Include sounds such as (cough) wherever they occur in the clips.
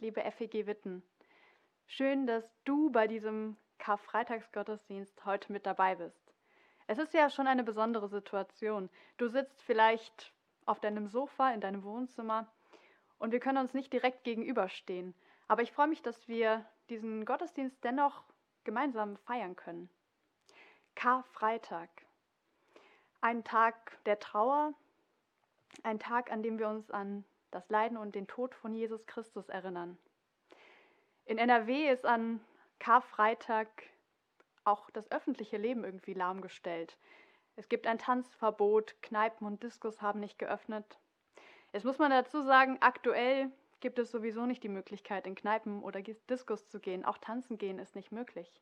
liebe FEG Witten. Schön, dass du bei diesem Karfreitagsgottesdienst heute mit dabei bist. Es ist ja schon eine besondere Situation. Du sitzt vielleicht auf deinem Sofa in deinem Wohnzimmer und wir können uns nicht direkt gegenüberstehen. Aber ich freue mich, dass wir diesen Gottesdienst dennoch gemeinsam feiern können. Karfreitag. Ein Tag der Trauer, ein Tag, an dem wir uns an das Leiden und den Tod von Jesus Christus erinnern. In NRW ist an Karfreitag auch das öffentliche Leben irgendwie lahmgestellt. Es gibt ein Tanzverbot, Kneipen und Diskos haben nicht geöffnet. Jetzt muss man dazu sagen, aktuell gibt es sowieso nicht die Möglichkeit, in Kneipen oder Diskos zu gehen. Auch tanzen gehen ist nicht möglich.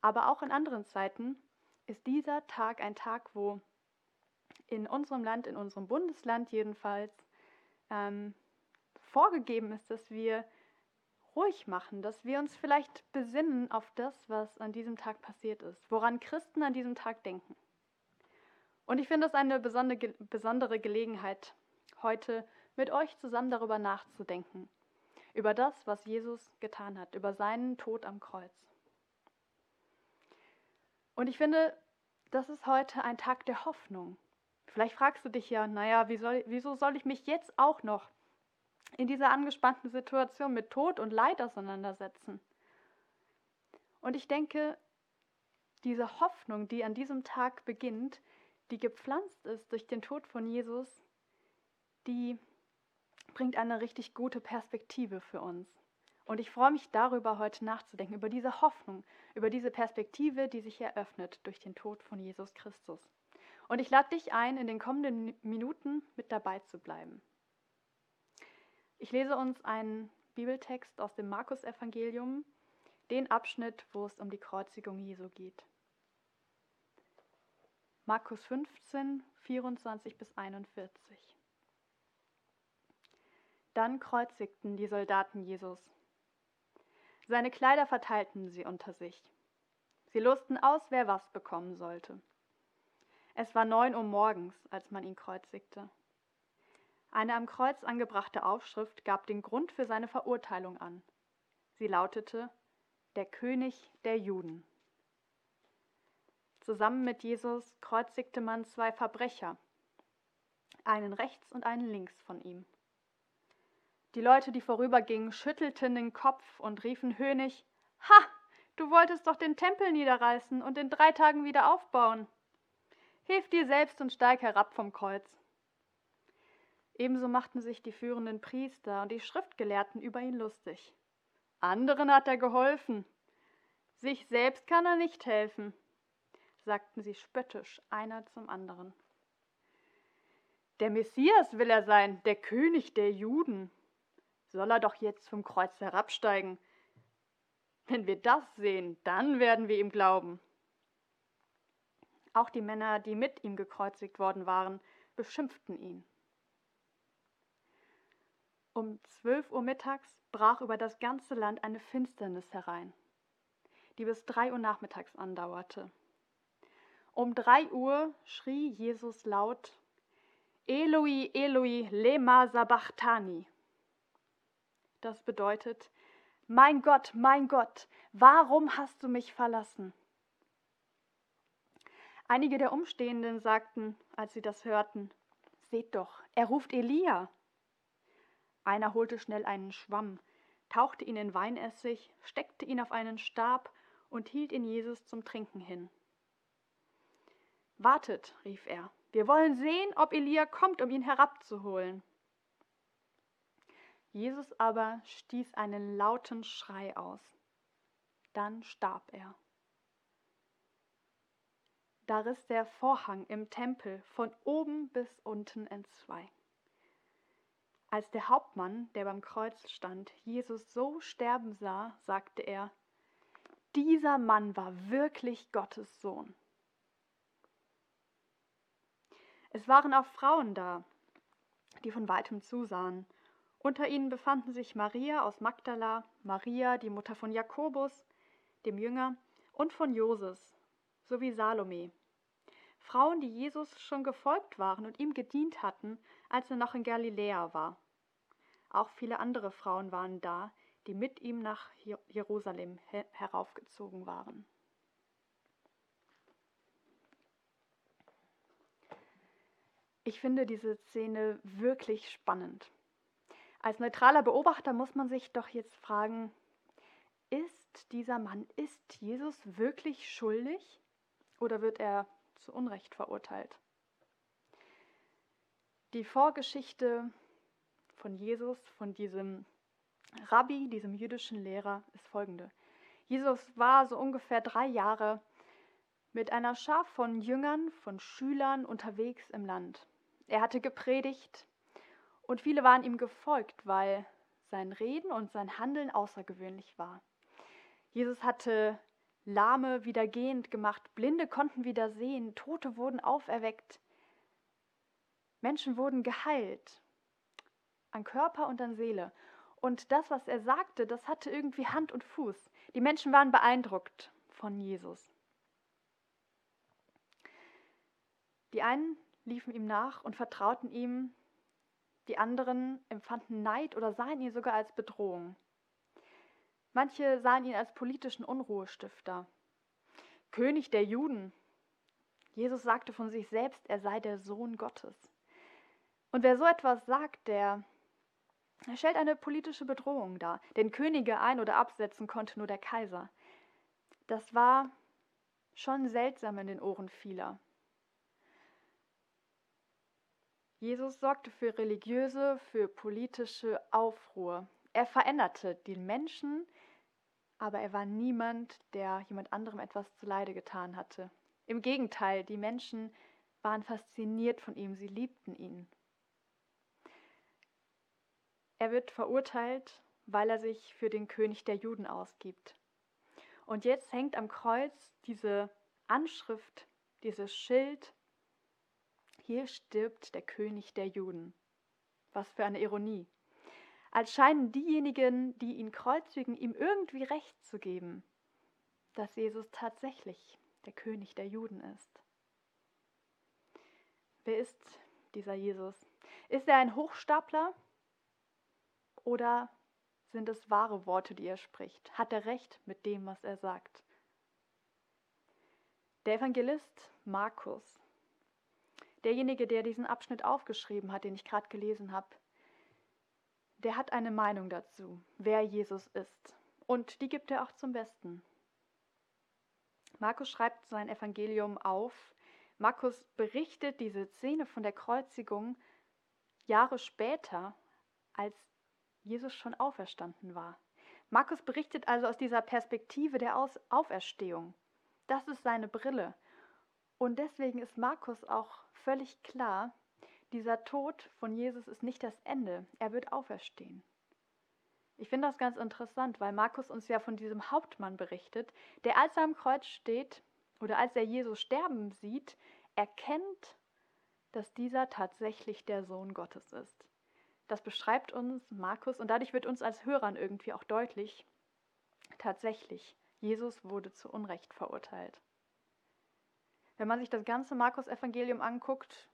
Aber auch in anderen Zeiten ist dieser Tag ein Tag, wo in unserem Land, in unserem Bundesland jedenfalls, ähm, vorgegeben ist, dass wir ruhig machen, dass wir uns vielleicht besinnen auf das, was an diesem Tag passiert ist, woran Christen an diesem Tag denken. Und ich finde es eine besondere Gelegenheit, heute mit euch zusammen darüber nachzudenken, über das, was Jesus getan hat, über seinen Tod am Kreuz. Und ich finde, das ist heute ein Tag der Hoffnung. Vielleicht fragst du dich ja, naja, wie soll, wieso soll ich mich jetzt auch noch in dieser angespannten Situation mit Tod und Leid auseinandersetzen? Und ich denke, diese Hoffnung, die an diesem Tag beginnt, die gepflanzt ist durch den Tod von Jesus, die bringt eine richtig gute Perspektive für uns. Und ich freue mich darüber, heute nachzudenken, über diese Hoffnung, über diese Perspektive, die sich eröffnet durch den Tod von Jesus Christus. Und ich lade dich ein, in den kommenden Minuten mit dabei zu bleiben. Ich lese uns einen Bibeltext aus dem Markus-Evangelium, den Abschnitt, wo es um die Kreuzigung Jesu geht. Markus 15, 24 bis 41. Dann kreuzigten die Soldaten Jesus. Seine Kleider verteilten sie unter sich. Sie losten aus, wer was bekommen sollte. Es war neun Uhr morgens, als man ihn kreuzigte. Eine am Kreuz angebrachte Aufschrift gab den Grund für seine Verurteilung an. Sie lautete Der König der Juden. Zusammen mit Jesus kreuzigte man zwei Verbrecher, einen rechts und einen links von ihm. Die Leute, die vorübergingen, schüttelten den Kopf und riefen höhnisch Ha, du wolltest doch den Tempel niederreißen und in drei Tagen wieder aufbauen. Hilf dir selbst und steig herab vom Kreuz. Ebenso machten sich die führenden Priester und die Schriftgelehrten über ihn lustig. Anderen hat er geholfen. Sich selbst kann er nicht helfen, sagten sie spöttisch einer zum anderen. Der Messias will er sein, der König der Juden. Soll er doch jetzt vom Kreuz herabsteigen. Wenn wir das sehen, dann werden wir ihm glauben. Auch die Männer, die mit ihm gekreuzigt worden waren, beschimpften ihn. Um zwölf Uhr mittags brach über das ganze Land eine Finsternis herein, die bis drei Uhr nachmittags andauerte. Um drei Uhr schrie Jesus laut, Eloi, Eloi, lema sabachthani. Das bedeutet, mein Gott, mein Gott, warum hast du mich verlassen? Einige der Umstehenden sagten, als sie das hörten, Seht doch, er ruft Elia. Einer holte schnell einen Schwamm, tauchte ihn in Weinessig, steckte ihn auf einen Stab und hielt ihn Jesus zum Trinken hin. Wartet, rief er, wir wollen sehen, ob Elia kommt, um ihn herabzuholen. Jesus aber stieß einen lauten Schrei aus. Dann starb er. Da riss der Vorhang im Tempel von oben bis unten entzwei. Als der Hauptmann, der beim Kreuz stand, Jesus so sterben sah, sagte er, dieser Mann war wirklich Gottes Sohn. Es waren auch Frauen da, die von weitem zusahen. Unter ihnen befanden sich Maria aus Magdala, Maria, die Mutter von Jakobus, dem Jünger, und von Joses, sowie Salome. Frauen, die Jesus schon gefolgt waren und ihm gedient hatten, als er noch in Galiläa war. Auch viele andere Frauen waren da, die mit ihm nach Jerusalem heraufgezogen waren. Ich finde diese Szene wirklich spannend. Als neutraler Beobachter muss man sich doch jetzt fragen, ist dieser Mann, ist Jesus wirklich schuldig oder wird er zu Unrecht verurteilt? Die Vorgeschichte von Jesus, von diesem Rabbi, diesem jüdischen Lehrer, ist folgende. Jesus war so ungefähr drei Jahre mit einer Schar von Jüngern, von Schülern unterwegs im Land. Er hatte gepredigt und viele waren ihm gefolgt, weil sein Reden und sein Handeln außergewöhnlich war. Jesus hatte Lahme wieder gehend gemacht, Blinde konnten wieder sehen, Tote wurden auferweckt, Menschen wurden geheilt, an Körper und an Seele. Und das, was er sagte, das hatte irgendwie Hand und Fuß. Die Menschen waren beeindruckt von Jesus. Die einen liefen ihm nach und vertrauten ihm, die anderen empfanden Neid oder sahen ihn sogar als Bedrohung. Manche sahen ihn als politischen Unruhestifter. König der Juden. Jesus sagte von sich selbst, er sei der Sohn Gottes. Und wer so etwas sagt, der er stellt eine politische Bedrohung dar, denn Könige ein- oder absetzen konnte nur der Kaiser. Das war schon seltsam in den Ohren vieler. Jesus sorgte für religiöse, für politische Aufruhr. Er veränderte die Menschen, aber er war niemand, der jemand anderem etwas zuleide getan hatte. Im Gegenteil, die Menschen waren fasziniert von ihm, sie liebten ihn. Er wird verurteilt, weil er sich für den König der Juden ausgibt. Und jetzt hängt am Kreuz diese Anschrift, dieses Schild, hier stirbt der König der Juden. Was für eine Ironie. Als scheinen diejenigen, die ihn kreuzigen, ihm irgendwie recht zu geben, dass Jesus tatsächlich der König der Juden ist. Wer ist dieser Jesus? Ist er ein Hochstapler, oder sind es wahre Worte, die er spricht? Hat er recht mit dem, was er sagt? Der Evangelist Markus, derjenige, der diesen Abschnitt aufgeschrieben hat, den ich gerade gelesen habe, der hat eine Meinung dazu, wer Jesus ist. Und die gibt er auch zum Besten. Markus schreibt sein Evangelium auf. Markus berichtet diese Szene von der Kreuzigung Jahre später, als Jesus schon auferstanden war. Markus berichtet also aus dieser Perspektive der aus Auferstehung. Das ist seine Brille. Und deswegen ist Markus auch völlig klar, dieser Tod von Jesus ist nicht das Ende, er wird auferstehen. Ich finde das ganz interessant, weil Markus uns ja von diesem Hauptmann berichtet, der als er am Kreuz steht oder als er Jesus sterben sieht, erkennt, dass dieser tatsächlich der Sohn Gottes ist. Das beschreibt uns Markus und dadurch wird uns als Hörern irgendwie auch deutlich, tatsächlich, Jesus wurde zu Unrecht verurteilt. Wenn man sich das ganze Markus-Evangelium anguckt,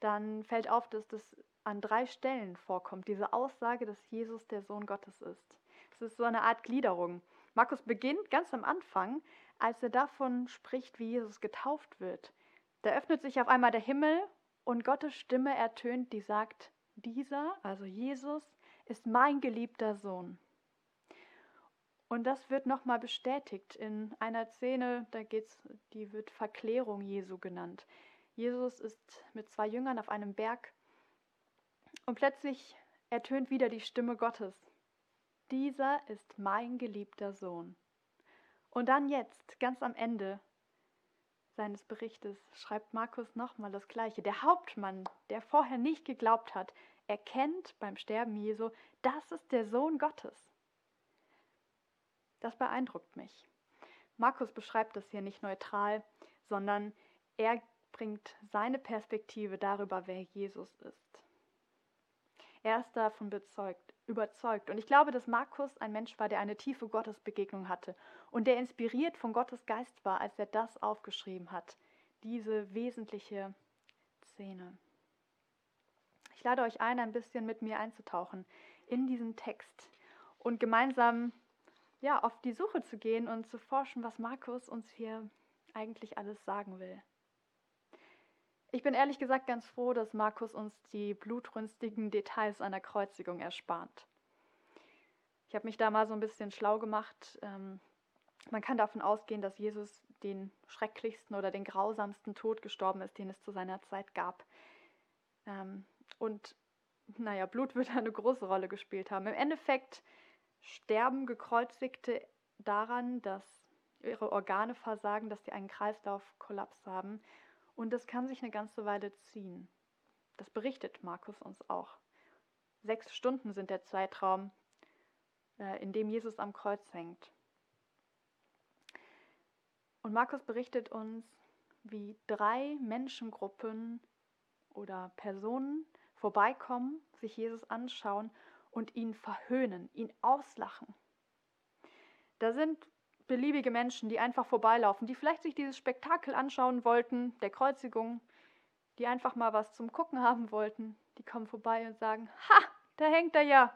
dann fällt auf, dass das an drei Stellen vorkommt, diese Aussage, dass Jesus der Sohn Gottes ist. Es ist so eine Art Gliederung. Markus beginnt ganz am Anfang, als er davon spricht, wie Jesus getauft wird. Da öffnet sich auf einmal der Himmel und Gottes Stimme ertönt, die sagt, dieser, also Jesus, ist mein geliebter Sohn. Und das wird nochmal bestätigt in einer Szene, da geht's, die wird Verklärung Jesu genannt. Jesus ist mit zwei Jüngern auf einem Berg und plötzlich ertönt wieder die Stimme Gottes. Dieser ist mein geliebter Sohn. Und dann jetzt, ganz am Ende seines Berichtes, schreibt Markus nochmal das Gleiche. Der Hauptmann, der vorher nicht geglaubt hat, erkennt beim Sterben Jesu, das ist der Sohn Gottes. Das beeindruckt mich. Markus beschreibt das hier nicht neutral, sondern er bringt seine Perspektive darüber, wer Jesus ist. Er ist davon bezeugt, überzeugt. Und ich glaube, dass Markus ein Mensch war, der eine tiefe Gottesbegegnung hatte und der inspiriert von Gottes Geist war, als er das aufgeschrieben hat. Diese wesentliche Szene. Ich lade euch ein, ein bisschen mit mir einzutauchen in diesen Text und gemeinsam ja, auf die Suche zu gehen und zu forschen, was Markus uns hier eigentlich alles sagen will. Ich bin ehrlich gesagt ganz froh, dass Markus uns die blutrünstigen Details einer Kreuzigung erspart. Ich habe mich da mal so ein bisschen schlau gemacht. Ähm, man kann davon ausgehen, dass Jesus den schrecklichsten oder den grausamsten Tod gestorben ist, den es zu seiner Zeit gab. Ähm, und naja, Blut wird (laughs) eine große Rolle gespielt haben. Im Endeffekt sterben Gekreuzigte daran, dass ihre Organe versagen, dass sie einen Kreislaufkollaps haben. Und das kann sich eine ganze Weile ziehen. Das berichtet Markus uns auch. Sechs Stunden sind der Zeitraum, äh, in dem Jesus am Kreuz hängt. Und Markus berichtet uns, wie drei Menschengruppen oder Personen vorbeikommen, sich Jesus anschauen und ihn verhöhnen, ihn auslachen. Da sind beliebige Menschen, die einfach vorbeilaufen, die vielleicht sich dieses Spektakel anschauen wollten, der Kreuzigung, die einfach mal was zum Gucken haben wollten, die kommen vorbei und sagen, ha, da hängt er ja.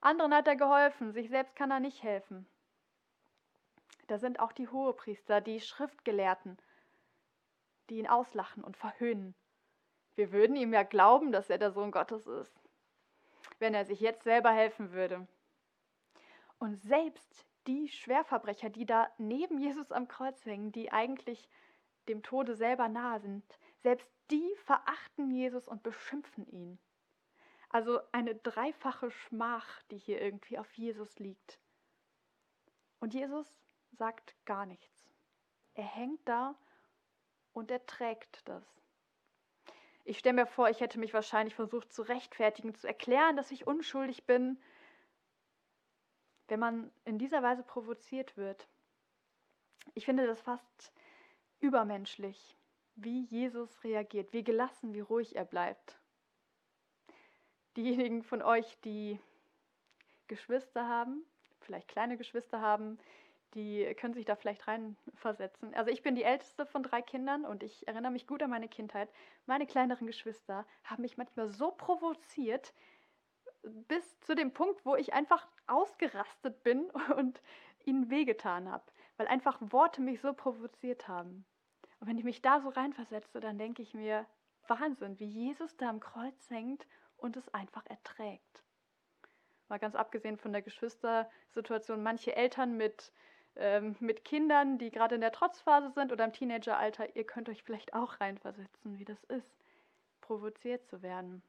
Anderen hat er geholfen, sich selbst kann er nicht helfen. Da sind auch die Hohepriester, die Schriftgelehrten, die ihn auslachen und verhöhnen. Wir würden ihm ja glauben, dass er der Sohn Gottes ist, wenn er sich jetzt selber helfen würde. Und selbst die Schwerverbrecher, die da neben Jesus am Kreuz hängen, die eigentlich dem Tode selber nahe sind, selbst die verachten Jesus und beschimpfen ihn. Also eine dreifache Schmach, die hier irgendwie auf Jesus liegt. Und Jesus sagt gar nichts. Er hängt da und er trägt das. Ich stelle mir vor, ich hätte mich wahrscheinlich versucht zu rechtfertigen, zu erklären, dass ich unschuldig bin. Wenn man in dieser Weise provoziert wird, ich finde das fast übermenschlich, wie Jesus reagiert, wie gelassen, wie ruhig er bleibt. Diejenigen von euch, die Geschwister haben, vielleicht kleine Geschwister haben, die können sich da vielleicht reinversetzen. Also ich bin die älteste von drei Kindern und ich erinnere mich gut an meine Kindheit. Meine kleineren Geschwister haben mich manchmal so provoziert, bis zu dem Punkt, wo ich einfach ausgerastet bin (laughs) und ihnen wehgetan habe, weil einfach Worte mich so provoziert haben. Und wenn ich mich da so reinversetze, dann denke ich mir, Wahnsinn, wie Jesus da am Kreuz hängt und es einfach erträgt. Mal ganz abgesehen von der Geschwistersituation, manche Eltern mit ähm, mit Kindern, die gerade in der Trotzphase sind oder im Teenageralter, ihr könnt euch vielleicht auch reinversetzen, wie das ist, provoziert zu werden.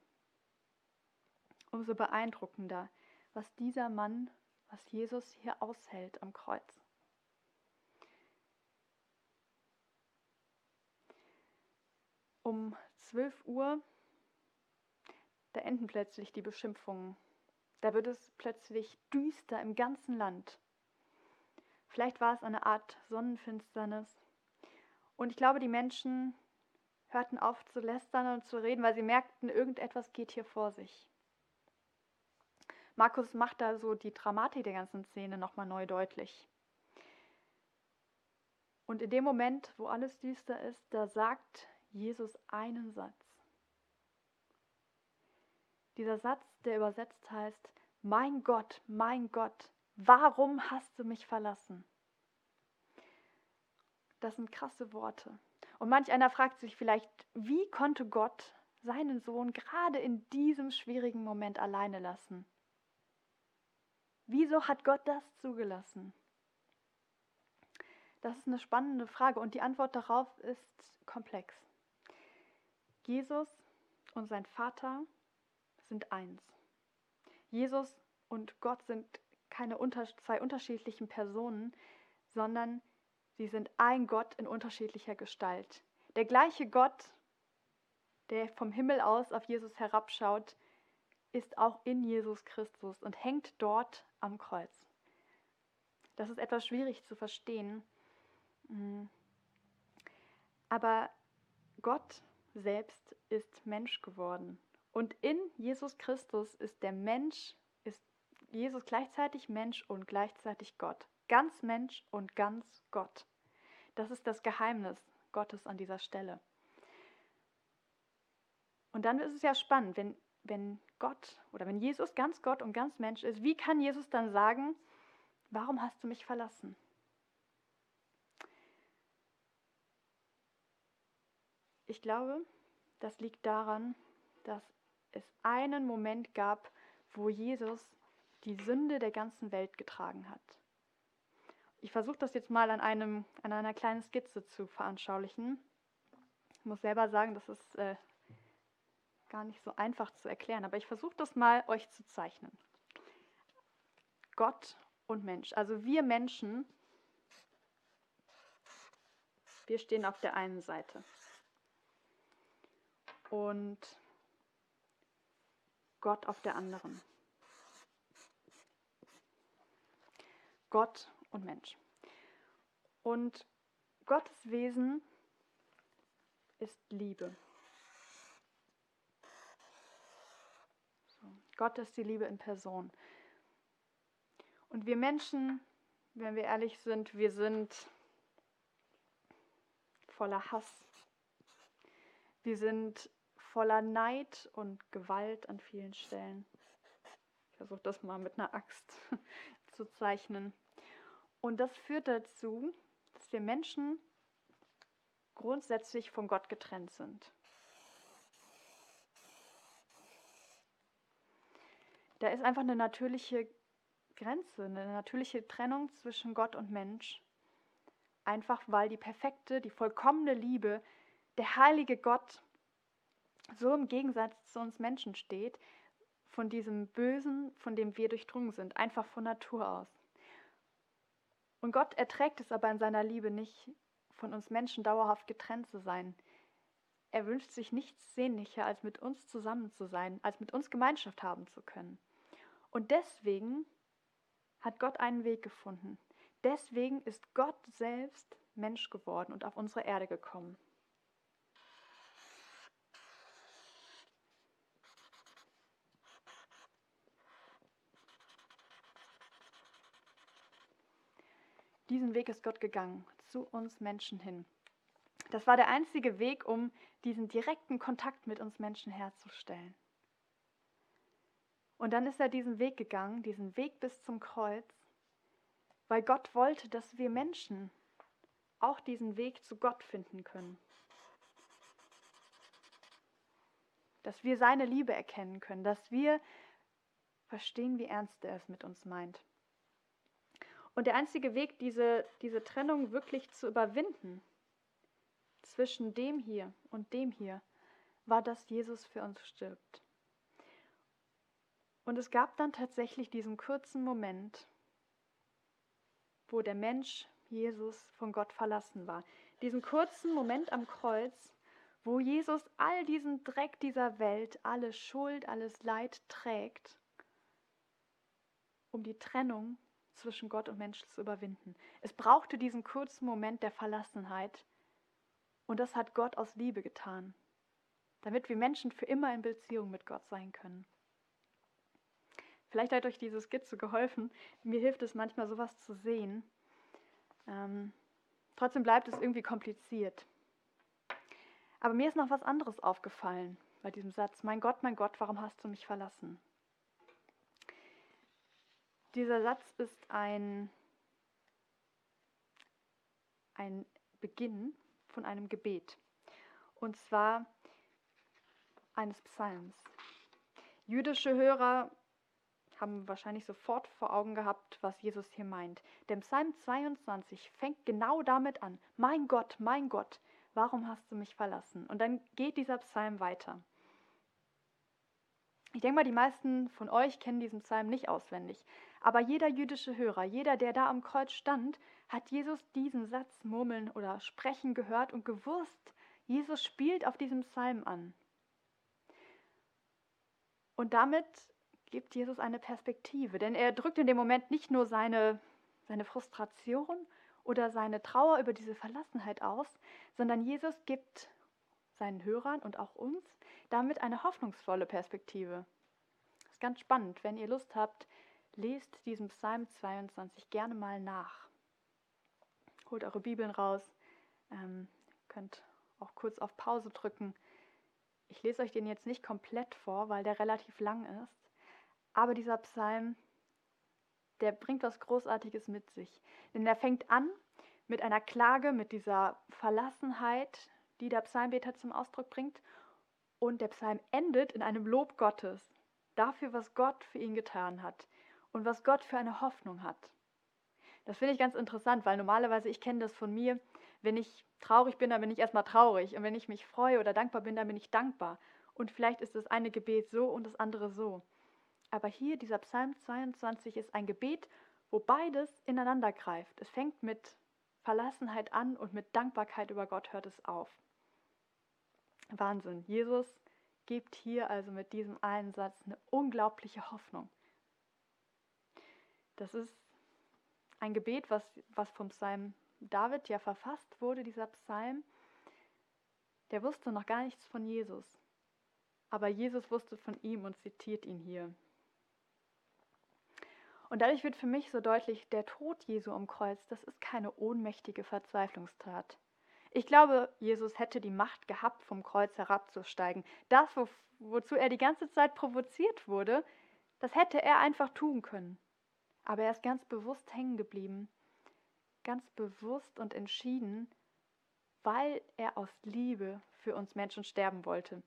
Umso beeindruckender, was dieser Mann, was Jesus hier aushält am Kreuz. Um 12 Uhr, da enden plötzlich die Beschimpfungen. Da wird es plötzlich düster im ganzen Land. Vielleicht war es eine Art Sonnenfinsternis. Und ich glaube, die Menschen hörten auf zu lästern und zu reden, weil sie merkten, irgendetwas geht hier vor sich. Markus macht da so die Dramatik der ganzen Szene nochmal neu deutlich. Und in dem Moment, wo alles düster ist, da sagt Jesus einen Satz. Dieser Satz, der übersetzt heißt, mein Gott, mein Gott, Warum hast du mich verlassen? Das sind krasse Worte. Und manch einer fragt sich vielleicht, wie konnte Gott seinen Sohn gerade in diesem schwierigen Moment alleine lassen? Wieso hat Gott das zugelassen? Das ist eine spannende Frage und die Antwort darauf ist komplex. Jesus und sein Vater sind eins. Jesus und Gott sind keine unter, zwei unterschiedlichen Personen, sondern sie sind ein Gott in unterschiedlicher Gestalt. Der gleiche Gott, der vom Himmel aus auf Jesus herabschaut, ist auch in Jesus Christus und hängt dort am Kreuz. Das ist etwas schwierig zu verstehen. Mm. Aber Gott selbst ist Mensch geworden. Und in Jesus Christus ist der Mensch Jesus gleichzeitig Mensch und gleichzeitig Gott. Ganz Mensch und ganz Gott. Das ist das Geheimnis Gottes an dieser Stelle. Und dann ist es ja spannend, wenn, wenn Gott oder wenn Jesus ganz Gott und ganz Mensch ist, wie kann Jesus dann sagen, warum hast du mich verlassen? Ich glaube, das liegt daran, dass es einen Moment gab, wo Jesus die Sünde der ganzen Welt getragen hat. Ich versuche das jetzt mal an, einem, an einer kleinen Skizze zu veranschaulichen. Ich muss selber sagen, das ist äh, gar nicht so einfach zu erklären, aber ich versuche das mal euch zu zeichnen. Gott und Mensch, also wir Menschen, wir stehen auf der einen Seite. Und Gott auf der anderen. Gott und Mensch. Und Gottes Wesen ist Liebe. So. Gott ist die Liebe in Person. Und wir Menschen, wenn wir ehrlich sind, wir sind voller Hass. Wir sind voller Neid und Gewalt an vielen Stellen. Ich versuche das mal mit einer Axt (laughs) zu zeichnen. Und das führt dazu, dass wir Menschen grundsätzlich von Gott getrennt sind. Da ist einfach eine natürliche Grenze, eine natürliche Trennung zwischen Gott und Mensch. Einfach weil die perfekte, die vollkommene Liebe, der heilige Gott so im Gegensatz zu uns Menschen steht, von diesem Bösen, von dem wir durchdrungen sind, einfach von Natur aus. Und Gott erträgt es aber in seiner Liebe nicht, von uns Menschen dauerhaft getrennt zu sein. Er wünscht sich nichts sehnlicher, als mit uns zusammen zu sein, als mit uns Gemeinschaft haben zu können. Und deswegen hat Gott einen Weg gefunden. Deswegen ist Gott selbst Mensch geworden und auf unsere Erde gekommen. Diesen Weg ist Gott gegangen, zu uns Menschen hin. Das war der einzige Weg, um diesen direkten Kontakt mit uns Menschen herzustellen. Und dann ist er diesen Weg gegangen, diesen Weg bis zum Kreuz, weil Gott wollte, dass wir Menschen auch diesen Weg zu Gott finden können. Dass wir seine Liebe erkennen können, dass wir verstehen, wie ernst er es mit uns meint. Und der einzige Weg, diese, diese Trennung wirklich zu überwinden zwischen dem hier und dem hier, war, dass Jesus für uns stirbt. Und es gab dann tatsächlich diesen kurzen Moment, wo der Mensch Jesus von Gott verlassen war. Diesen kurzen Moment am Kreuz, wo Jesus all diesen Dreck dieser Welt, alle Schuld, alles Leid trägt, um die Trennung zwischen Gott und Mensch zu überwinden. Es brauchte diesen kurzen Moment der Verlassenheit und das hat Gott aus Liebe getan, damit wir Menschen für immer in Beziehung mit Gott sein können. Vielleicht hat euch diese Skizze geholfen. Mir hilft es manchmal, sowas zu sehen. Ähm, trotzdem bleibt es irgendwie kompliziert. Aber mir ist noch was anderes aufgefallen bei diesem Satz. Mein Gott, mein Gott, warum hast du mich verlassen? Dieser Satz ist ein, ein Beginn von einem Gebet. Und zwar eines Psalms. Jüdische Hörer haben wahrscheinlich sofort vor Augen gehabt, was Jesus hier meint. Der Psalm 22 fängt genau damit an. Mein Gott, mein Gott, warum hast du mich verlassen? Und dann geht dieser Psalm weiter. Ich denke mal, die meisten von euch kennen diesen Psalm nicht auswendig. Aber jeder jüdische Hörer, jeder, der da am Kreuz stand, hat Jesus diesen Satz murmeln oder sprechen gehört und gewusst, Jesus spielt auf diesem Psalm an. Und damit gibt Jesus eine Perspektive, denn er drückt in dem Moment nicht nur seine, seine Frustration oder seine Trauer über diese Verlassenheit aus, sondern Jesus gibt seinen Hörern und auch uns damit eine hoffnungsvolle Perspektive. Das ist ganz spannend. Wenn ihr Lust habt, lest diesen Psalm 22 gerne mal nach. Holt eure Bibeln raus, ähm, könnt auch kurz auf Pause drücken. Ich lese euch den jetzt nicht komplett vor, weil der relativ lang ist. Aber dieser Psalm, der bringt was Großartiges mit sich. Denn er fängt an mit einer Klage, mit dieser Verlassenheit, die der Psalmbeter zum Ausdruck bringt. Und der Psalm endet in einem Lob Gottes dafür, was Gott für ihn getan hat und was Gott für eine Hoffnung hat. Das finde ich ganz interessant, weil normalerweise, ich kenne das von mir, wenn ich traurig bin, dann bin ich erstmal traurig. Und wenn ich mich freue oder dankbar bin, dann bin ich dankbar. Und vielleicht ist das eine Gebet so und das andere so. Aber hier, dieser Psalm 22 ist ein Gebet, wo beides ineinander greift. Es fängt mit Verlassenheit an und mit Dankbarkeit über Gott hört es auf. Wahnsinn. Jesus gibt hier also mit diesem einen Satz eine unglaubliche Hoffnung. Das ist ein Gebet, was, was vom Psalm David ja verfasst wurde, dieser Psalm. Der wusste noch gar nichts von Jesus. Aber Jesus wusste von ihm und zitiert ihn hier. Und dadurch wird für mich so deutlich, der Tod Jesu am Kreuz, das ist keine ohnmächtige Verzweiflungstat. Ich glaube, Jesus hätte die Macht gehabt, vom Kreuz herabzusteigen. Das, wo, wozu er die ganze Zeit provoziert wurde, das hätte er einfach tun können. Aber er ist ganz bewusst hängen geblieben, ganz bewusst und entschieden, weil er aus Liebe für uns Menschen sterben wollte.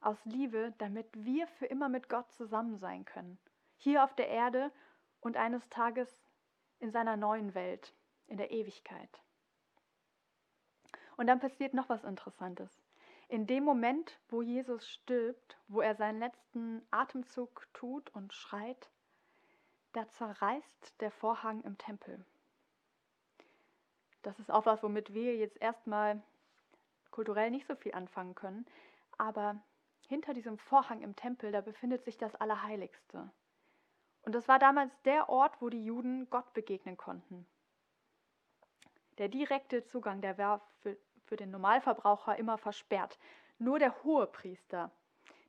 Aus Liebe, damit wir für immer mit Gott zusammen sein können. Hier auf der Erde und eines Tages in seiner neuen Welt, in der Ewigkeit. Und dann passiert noch was Interessantes. In dem Moment, wo Jesus stirbt, wo er seinen letzten Atemzug tut und schreit, da zerreißt der Vorhang im Tempel. Das ist auch was, womit wir jetzt erstmal kulturell nicht so viel anfangen können. Aber hinter diesem Vorhang im Tempel, da befindet sich das Allerheiligste. Und das war damals der Ort, wo die Juden Gott begegnen konnten. Der direkte Zugang, der war für, für den Normalverbraucher immer versperrt. Nur der Hohepriester,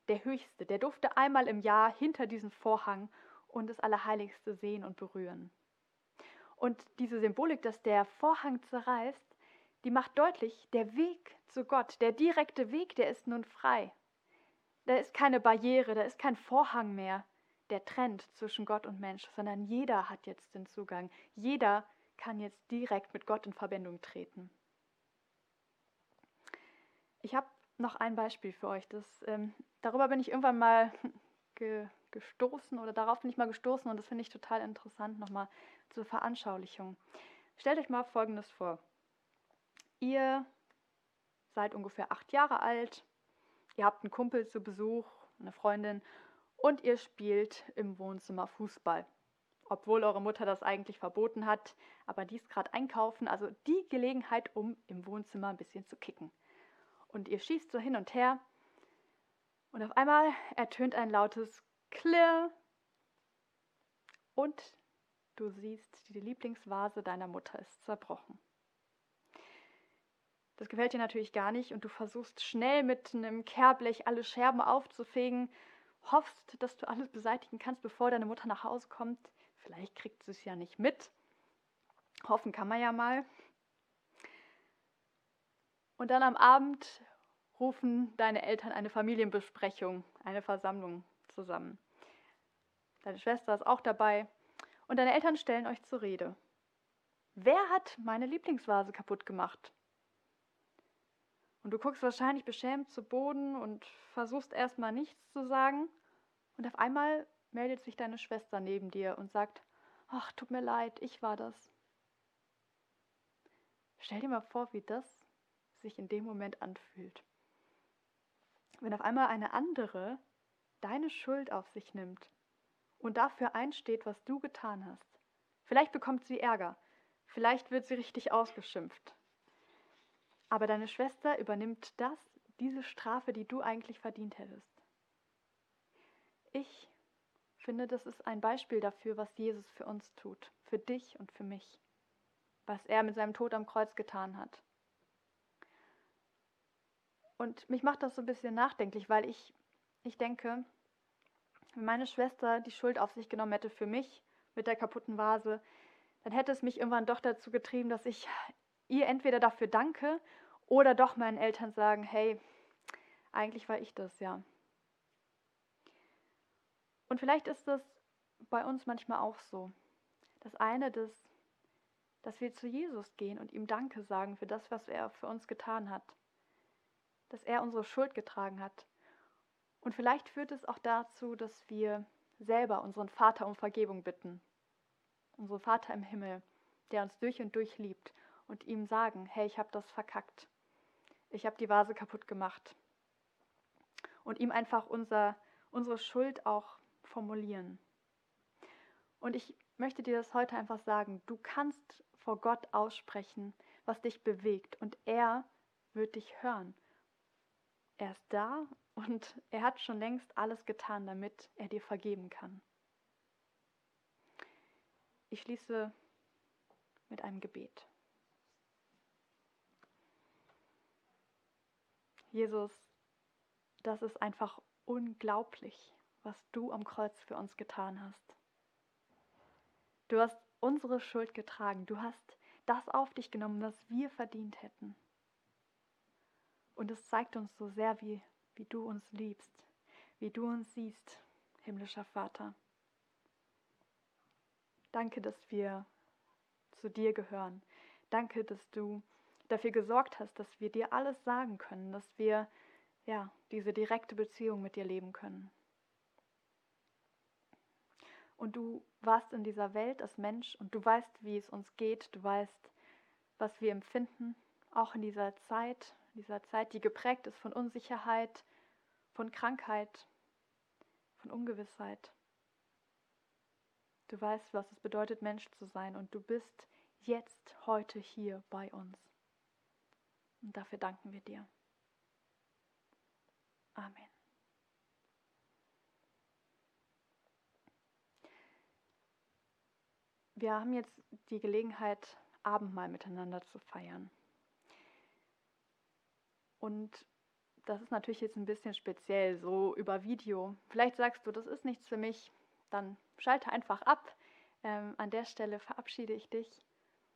der Höchste, der durfte einmal im Jahr hinter diesen Vorhang und das Allerheiligste sehen und berühren. Und diese Symbolik, dass der Vorhang zerreißt, die macht deutlich, der Weg zu Gott, der direkte Weg, der ist nun frei. Da ist keine Barriere, da ist kein Vorhang mehr, der trennt zwischen Gott und Mensch, sondern jeder hat jetzt den Zugang. Jeder kann jetzt direkt mit Gott in Verbindung treten. Ich habe noch ein Beispiel für euch. Das, ähm, darüber bin ich irgendwann mal (laughs) ge gestoßen oder darauf bin ich mal gestoßen und das finde ich total interessant nochmal zur Veranschaulichung. Stellt euch mal Folgendes vor. Ihr seid ungefähr acht Jahre alt, ihr habt einen Kumpel zu Besuch, eine Freundin und ihr spielt im Wohnzimmer Fußball. Obwohl eure Mutter das eigentlich verboten hat, aber die ist gerade einkaufen, also die Gelegenheit, um im Wohnzimmer ein bisschen zu kicken. Und ihr schießt so hin und her und auf einmal ertönt ein lautes Klirr und du siehst, die Lieblingsvase deiner Mutter ist zerbrochen. Das gefällt dir natürlich gar nicht und du versuchst schnell mit einem Kehrblech alle Scherben aufzufegen hoffst, dass du alles beseitigen kannst, bevor deine Mutter nach Hause kommt. Vielleicht kriegt sie es ja nicht mit. Hoffen kann man ja mal. Und dann am Abend rufen deine Eltern eine Familienbesprechung, eine Versammlung zusammen. Deine Schwester ist auch dabei und deine Eltern stellen euch zur Rede. Wer hat meine Lieblingsvase kaputt gemacht? Und du guckst wahrscheinlich beschämt zu Boden und versuchst erstmal nichts zu sagen. Und auf einmal meldet sich deine Schwester neben dir und sagt, ach, tut mir leid, ich war das. Stell dir mal vor, wie das sich in dem Moment anfühlt. Wenn auf einmal eine andere deine Schuld auf sich nimmt und dafür einsteht, was du getan hast. Vielleicht bekommt sie Ärger, vielleicht wird sie richtig ausgeschimpft, aber deine Schwester übernimmt das, diese Strafe, die du eigentlich verdient hättest. Ich finde, das ist ein Beispiel dafür, was Jesus für uns tut, für dich und für mich, was er mit seinem Tod am Kreuz getan hat. Und mich macht das so ein bisschen nachdenklich, weil ich, ich denke, wenn meine Schwester die Schuld auf sich genommen hätte für mich mit der kaputten Vase, dann hätte es mich irgendwann doch dazu getrieben, dass ich ihr entweder dafür danke oder doch meinen Eltern sagen, hey, eigentlich war ich das, ja. Und vielleicht ist das bei uns manchmal auch so. Das eine, das, dass wir zu Jesus gehen und ihm Danke sagen für das, was er für uns getan hat. Dass er unsere Schuld getragen hat. Und vielleicht führt es auch dazu, dass wir selber unseren Vater um Vergebung bitten. Unseren Vater im Himmel, der uns durch und durch liebt und ihm sagen, hey, ich habe das verkackt. Ich habe die Vase kaputt gemacht. Und ihm einfach unser, unsere Schuld auch formulieren. Und ich möchte dir das heute einfach sagen. Du kannst vor Gott aussprechen, was dich bewegt. Und er wird dich hören. Er ist da und er hat schon längst alles getan, damit er dir vergeben kann. Ich schließe mit einem Gebet. Jesus, das ist einfach unglaublich, was du am Kreuz für uns getan hast. Du hast unsere Schuld getragen. Du hast das auf dich genommen, was wir verdient hätten. Und es zeigt uns so sehr, wie, wie du uns liebst, wie du uns siehst, himmlischer Vater. Danke, dass wir zu dir gehören. Danke, dass du dafür gesorgt hast, dass wir dir alles sagen können, dass wir ja diese direkte Beziehung mit dir leben können. Und du warst in dieser Welt als Mensch und du weißt, wie es uns geht, du weißt, was wir empfinden, auch in dieser Zeit, dieser Zeit, die geprägt ist von Unsicherheit, von Krankheit, von Ungewissheit. Du weißt, was es bedeutet, Mensch zu sein und du bist jetzt, heute hier bei uns. Und dafür danken wir dir. Amen. Wir haben jetzt die Gelegenheit, Abendmahl miteinander zu feiern. Und das ist natürlich jetzt ein bisschen speziell, so über Video. Vielleicht sagst du, das ist nichts für mich, dann schalte einfach ab. Ähm, an der Stelle verabschiede ich dich.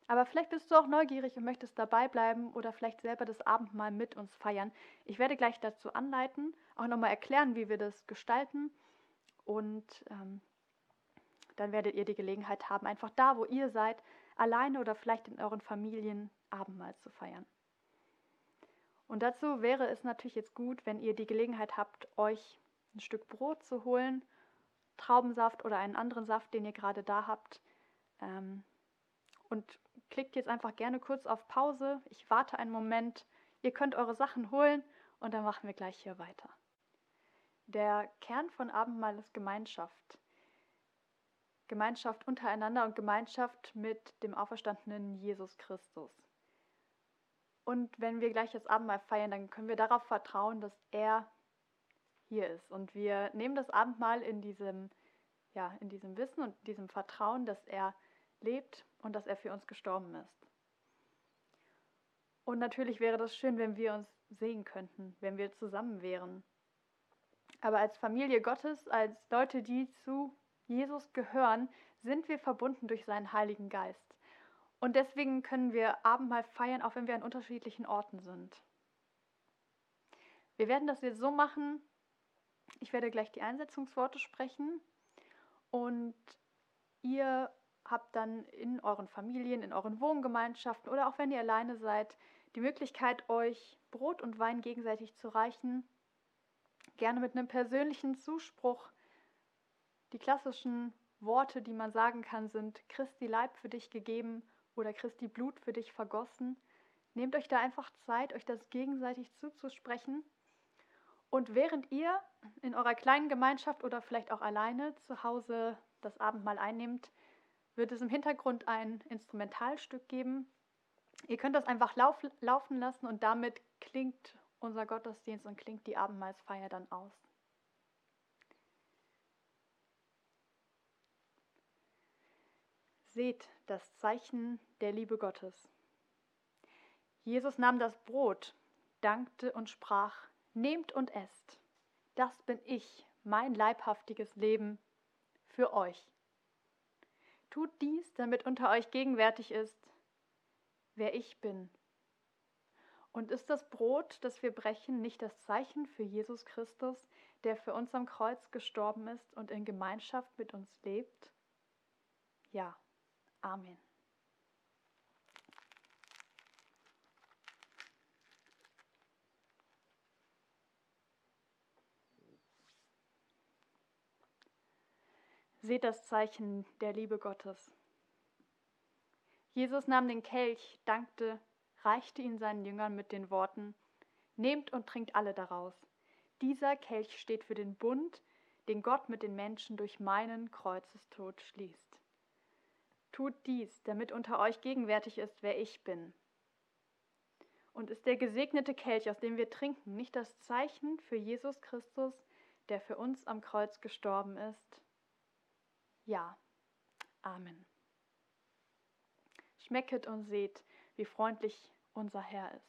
Aber vielleicht bist du auch neugierig und möchtest dabei bleiben oder vielleicht selber das Abendmahl mit uns feiern. Ich werde gleich dazu anleiten, auch nochmal erklären, wie wir das gestalten. Und ähm, dann werdet ihr die Gelegenheit haben, einfach da, wo ihr seid, alleine oder vielleicht in euren Familien Abendmahl zu feiern. Und dazu wäre es natürlich jetzt gut, wenn ihr die Gelegenheit habt, euch ein Stück Brot zu holen, Traubensaft oder einen anderen Saft, den ihr gerade da habt. Ähm, und klickt jetzt einfach gerne kurz auf Pause. Ich warte einen Moment. Ihr könnt eure Sachen holen und dann machen wir gleich hier weiter. Der Kern von Abendmahl ist Gemeinschaft. Gemeinschaft untereinander und Gemeinschaft mit dem auferstandenen Jesus Christus. Und wenn wir gleich das Abendmahl feiern, dann können wir darauf vertrauen, dass er hier ist. Und wir nehmen das Abendmahl in diesem, ja, in diesem Wissen und diesem Vertrauen, dass er lebt und dass er für uns gestorben ist. Und natürlich wäre das schön, wenn wir uns sehen könnten, wenn wir zusammen wären. Aber als Familie Gottes, als Leute, die zu Jesus gehören, sind wir verbunden durch seinen Heiligen Geist. Und deswegen können wir Abendmahl feiern, auch wenn wir an unterschiedlichen Orten sind. Wir werden das jetzt so machen, ich werde gleich die Einsetzungsworte sprechen und ihr habt dann in euren Familien, in euren Wohngemeinschaften oder auch wenn ihr alleine seid, die Möglichkeit, euch Brot und Wein gegenseitig zu reichen. Gerne mit einem persönlichen Zuspruch. Die klassischen Worte, die man sagen kann, sind Christi Leib für dich gegeben oder Christi Blut für dich vergossen. Nehmt euch da einfach Zeit, euch das gegenseitig zuzusprechen. Und während ihr in eurer kleinen Gemeinschaft oder vielleicht auch alleine zu Hause das Abendmahl einnehmt, wird es im Hintergrund ein Instrumentalstück geben. Ihr könnt das einfach lauf, laufen lassen und damit klingt unser Gottesdienst und klingt die Abendmahlsfeier dann aus. Seht das Zeichen der Liebe Gottes. Jesus nahm das Brot, dankte und sprach, Nehmt und esst, das bin ich, mein leibhaftiges Leben für euch. Tut dies, damit unter euch gegenwärtig ist, wer ich bin. Und ist das Brot, das wir brechen, nicht das Zeichen für Jesus Christus, der für uns am Kreuz gestorben ist und in Gemeinschaft mit uns lebt? Ja. Amen. Seht das Zeichen der Liebe Gottes. Jesus nahm den Kelch, dankte, reichte ihn seinen Jüngern mit den Worten, Nehmt und trinkt alle daraus. Dieser Kelch steht für den Bund, den Gott mit den Menschen durch meinen Kreuzestod schließt. Tut dies, damit unter euch gegenwärtig ist, wer ich bin. Und ist der gesegnete Kelch, aus dem wir trinken, nicht das Zeichen für Jesus Christus, der für uns am Kreuz gestorben ist? Ja. Amen. Schmecket und seht, wie freundlich unser Herr ist.